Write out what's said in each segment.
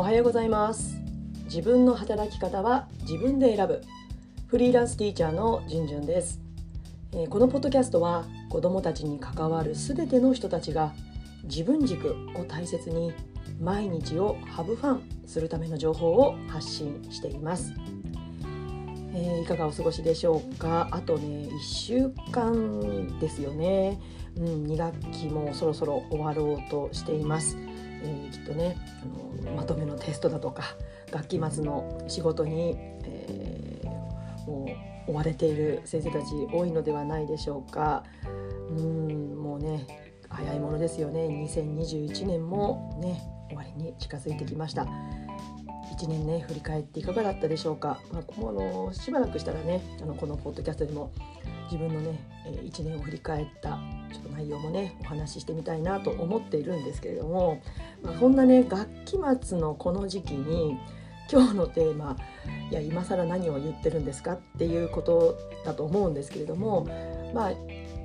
おはようございます。自分の働き方は自分で選ぶ。フリーランスティーチャーのじゅんじゅんです、えーこのポッドキャストは子どもたちに関わるすべての人たちが自分軸を大切に毎日をハブファンするための情報を発信しています、えーいかがお過ごしでしょうか？あとね1週間ですよね、うん、2学期もそろそろ終わろうとしています、えーきっとねあのまとめのテストだとか学期末の仕事に、えーもう追われている先生たち多いのではないでしょうか。うんもうね早いものですよね。2021年もね終わりに近づいてきました。1年ね振り返っていかがだったでしょうか、まあ、もうあのしばらくしたらねあのこのポッドキャストでも自分のねえ1年を振り返ったちょっと内容もねお話ししてみたいなと思っているんですけれども、まあ、そんなね学期末のこの時期に今日のテーマいや今更何を言ってるんですかっていうことだと思うんですけれどもまあ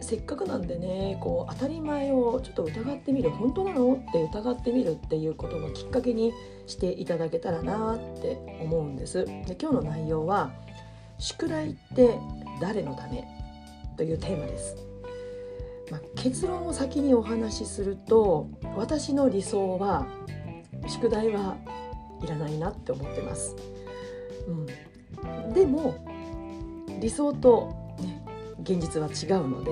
せっかくなんでねこう当たり前をちょっと疑ってみる本当なのって疑ってみるっていうことのきっかけにしていただけたらなって思うんです。で今日の内容は「宿題って誰のため?」というテーマです。まあ、結論を先にお話しすると私の理想は宿題はいらないなって思ってます。うん、でも理想と、現実は違うので、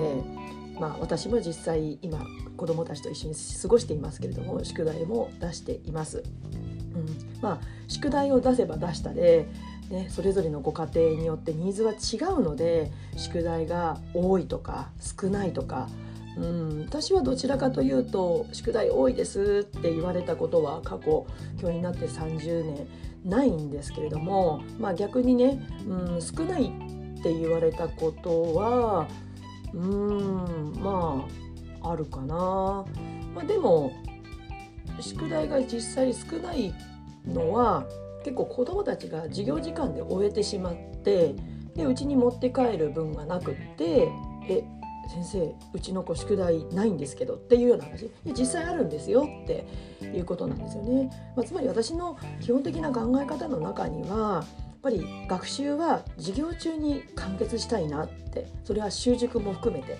まあ、私も実際今子どもたちと一緒に過ごしていますけれども宿題も出しています。うんまあ、宿題を出せば出したで、ね、それぞれのご家庭によってニーズは違うので宿題が多いとか少ないとかうん、私はどちらかというと宿題多いですって言われたことは過去教員になって30年ないんですけれども、まあ、逆にね、うん、少ないって言われたことはうんまああるかな。まあ、でも宿題が実際少ないのは結構子どもたちが授業時間で終えてしまってでうちに持って帰る分がなくってえ先生うちの子宿題ないんですけどっていうような話実際あるんですよっていうことなんですよね。まあ、つまり私の基本的な考え方の中にはぱり学習は授業中に完結したいなってそれは習熟も含めて。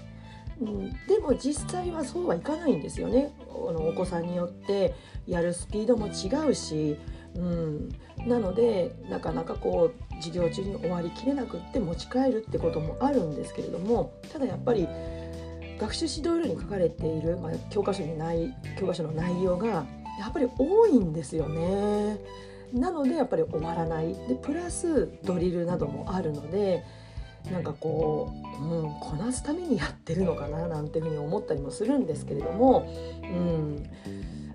うん、でも実際はそうはいかないんですよねあのお子さんによってやるスピードも違うし、うん、なのでなかなかこう授業中に終わりきれなくって持ち帰るってこともあるんですけれどもただやっぱり学習指導要領に書かれている、まあ、教科書にない教科書の内容がやっぱり多いんですよね。なのでやっぱり終わらない。でプラスドリルなどもあるのでなんかこう、うん、こなすためにやってるのかななんていうふうに思ったりもするんですけれども、うん、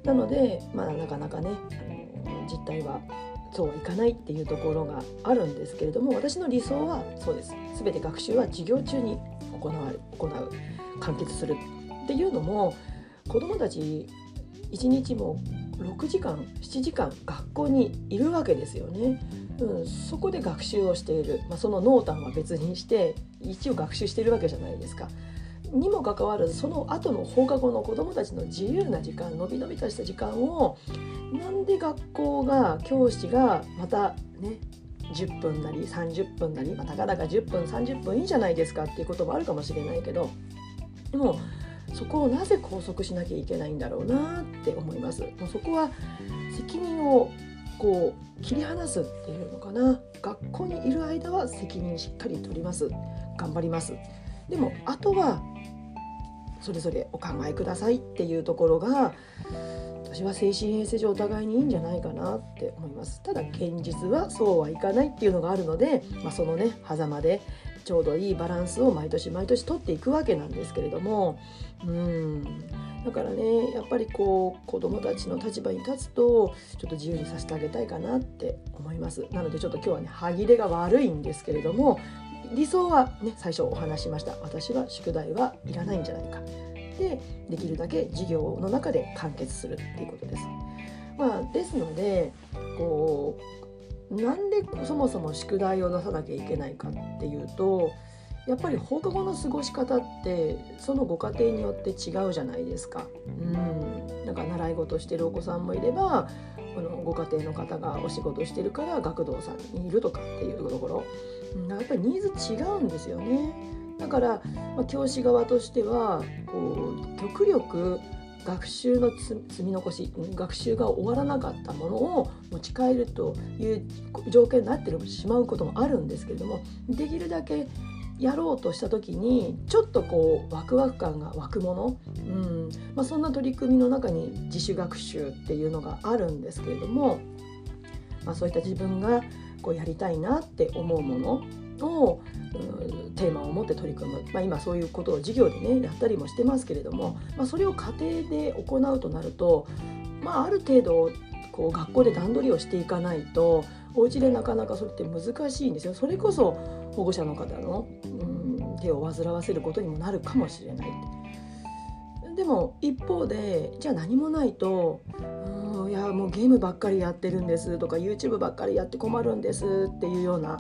なので、まあ、なかなかね実態はそうはいかないっていうところがあるんですけれども私の理想はそうです。全て学習は授業中に行われ行う完結するっていうのも子どもたち1日も6時間7時間学校にいるわけですよね。うん、そこで学習をしている、まあ、その濃淡は別にして一応学習しているわけじゃないですか。にもかかわらずその後の放課後の子どもたちの自由な時間のびのびとした時間をなんで学校が教師がまたね10分なり30分なり、まあ、たかだか10分30分いいじゃないですかっていうこともあるかもしれないけどでもそこをなぜ拘束しなきゃいけないんだろうなって思います。もうそこは責任をこう切り離すっていうのかな。学校にいる間は責任しっかり取ります。頑張ります。でもあとはそれぞれお考えくださいっていうところが私は精神衛生上お互いにいいんじゃないかなって思います。ただ現実はそうはいかないっていうのがあるので、まあ、そのね狭間でちょうどいいバランスを毎年毎年取っていくわけなんですけれどもうん。だからねやっぱりこう子どもたちの立場に立つとちょっと自由にさせてあげたいかなって思います。なのでちょっと今日はね歯切れが悪いんですけれども理想はね最初お話ししました。私は宿題はいらないんじゃないか。でできるだけ授業の中で完結するっていうことです。まあ、ですのでこうなんでそもそも宿題を出さなきゃいけないかっていうとやっぱり放課後の過ごし方ってそのご家庭によって違うじゃないですか。うん、なんか習い事してるお子さんもいればあのご家庭の方がお仕事してるから学童さんにいるとかっていうところやっぱりニーズ違うんですよね。だから、まあ、教師側としてはこう極力学習の積み残し学習が終わらなかったものを持ち帰るという条件になってしまうこともあるんですけれどもできるだけやろうとした時にちょっとこうワクワク感が湧くもの、うんまあ、そんな取り組みの中に自主学習っていうのがあるんですけれども、まあ、そういった自分がこうやりたいなって思うものをテーマを持って取り組む、まあ、今そういうことを授業でねやったりもしてますけれども、まあ、それを家庭で行うとなると、まあ、ある程度こう学校で段取りをしていかないとお家でなかなかそれって難しいんですよ。それこそ保護者の方の、うん、手を煩わせることにもなるかもしれない。でも一方でじゃあ何もないと「いやもうゲームばっかりやってるんです」とか「YouTube ばっかりやって困るんです」っていうような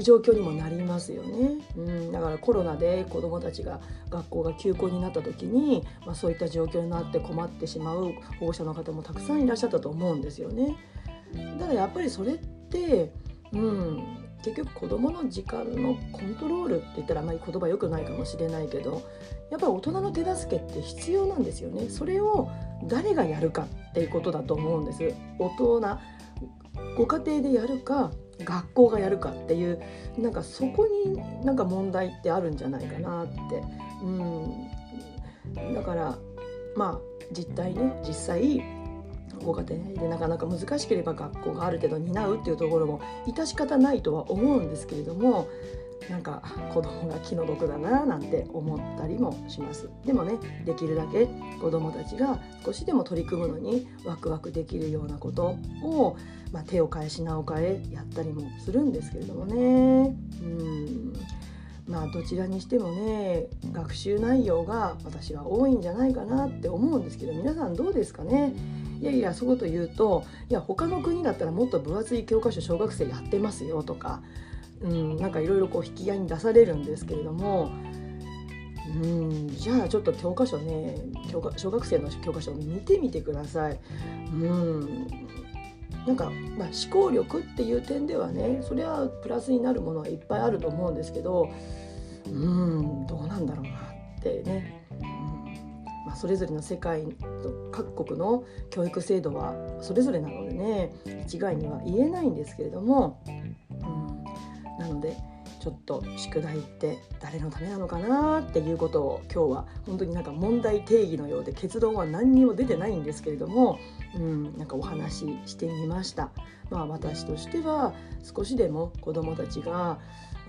状況にもなりますよね、うん、だからコロナで子どもたちが学校が休校になった時に、まあ、そういった状況になって困ってしまう保護者の方もたくさんいらっしゃったと思うんですよね。だからやっぱりそれって、うん、結局子どもの時間のコントロールって言ったらあまり言葉良くないかもしれないけどやっぱり大人の手助けって必要なんですよね。それを誰がやるかっていうことだと思うんです。大人ご家庭でやるか学校がやるかっていうなんかそこになんか問題ってあるんじゃないかなって、うん、だからまあ実態ね実際ご家庭でなかなか難しければ学校がある程度担うっていうところも致し方ないとは思うんですけれどもなんか子供が気の毒だななんて思ったりもします。でもねできるだけ子供たちが少しでも取り組むのにワクワクできるようなことを、まあ、手を変え品を変えやったりもするんですけれどもね。うん。まあどちらにしてもね学習内容が私は多いんじゃないかなって思うんですけど皆さんどうですかね？いやいやそういうこと言うといや他の国だったらもっと分厚い教科書小学生やってますよとかうん、なんかいろいろこう引き合いに出されるんですけれども、うん、じゃあちょっと教科書ね教科小学生の教科書を見てみてください。うん。なんか、まあ、思考力っていう点ではねそれはプラスになるものはいっぱいあると思うんですけどうんどうなんだろうなってね、うんまあ、それぞれの世界各国の教育制度はそれぞれなのでね一概には言えないんですけれどもうん。なのでちょっと宿題って誰のためなのかなっていうことを今日は本当になんか問題定義のようで結論は何にも出てないんですけれども、うん、なんかお話ししてみました。まあ、私としては少しでも子どもたちが、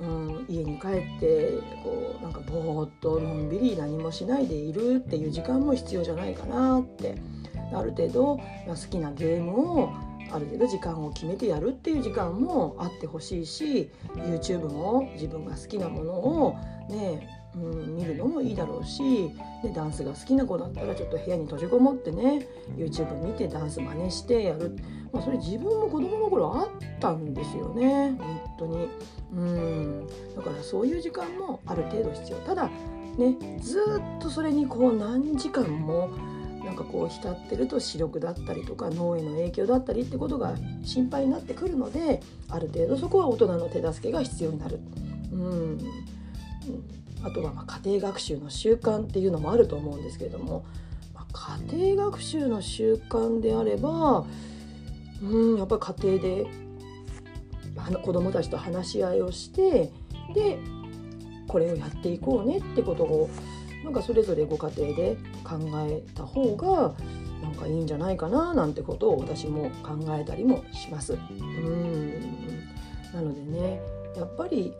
うん、家に帰ってこうなんかぼーっとのんびり何もしないでいるっていう時間も必要じゃないかなってある程度、好きなゲームをある程度時間を決めてやるっていう時間もあってほしいし YouTube も自分が好きなものをねうん、見るのもいいだろうしでダンスが好きな子だったらちょっと部屋に閉じこもってね YouTube 見てダンス真似してやる、まあ、それ自分も子供の頃あったんですよね本当に。うん。だからそういう時間もある程度必要。ただねずっとそれにこう何時間もなんかこう浸ってると視力だったりとか脳への影響だったりってことが心配になってくるのである程度そこは大人の手助けが必要になる。うんあとはま家庭学習の習慣っていうのもあると思うんですけれども、まあ、家庭学習の習慣であればうんやっぱり家庭で子どもたちと話し合いをしてでこれをやっていこうねってことをなんかそれぞれご家庭で考えた方がなんかいいんじゃないかななんてことを私も考えたりもします。うんなのでねやっぱり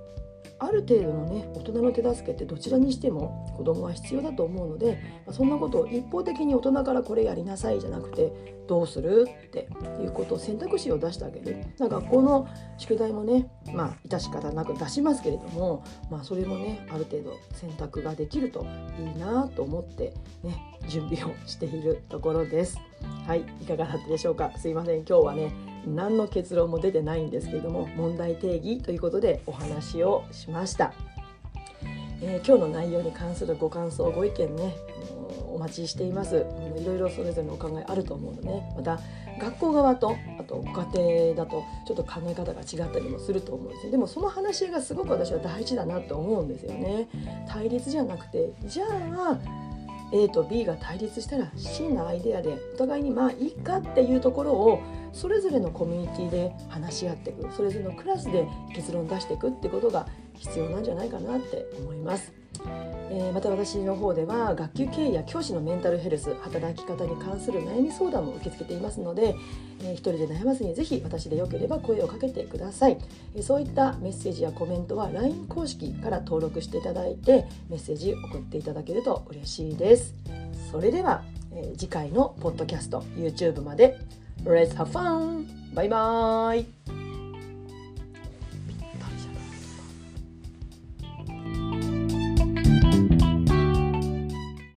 ある程度のね大人の手助けってどちらにしても子供は必要だと思うので、まあ、そんなことを一方的に大人からこれやりなさいじゃなくてどうするっていうことを選択肢を出してあげる。学校の宿題もねまあ致し方なく出しますけれども、まあ、それもねある程度選択ができるといいなと思ってね準備をしているところです。はいいかがだったでしょうか？すいません。今日はね何の結論も出てないんですけれども問題定義ということでお話をしました、えー、今日の内容に関するご感想ご意見ねお待ちしています。いろいろそれぞれのお考えあると思うので、また学校側とあとご家庭だとちょっと考え方が違ったりもすると思うんですよ。でもその話がすごく私は大事だなと思うんですよね。対立じゃなくてじゃあ A と B が対立したら C のアイデアでお互いにまあいいかっていうところをそれぞれのコミュニティで話し合っていくそれぞれのクラスで結論出していくってことが必要なんじゃないかなって思います。えー、また私の方では学級経営や教師のメンタルヘルス働き方に関する悩み相談も受け付けていますので、えー、一人で悩まずにぜひ私でよければ声をかけてください、えー、そういったメッセージやコメントは LINE 公式から登録していただいてメッセージ送っていただけると嬉しいです。それでは、え次回のポッドキャスト YouTube まで。Let's have fun! バイバーイ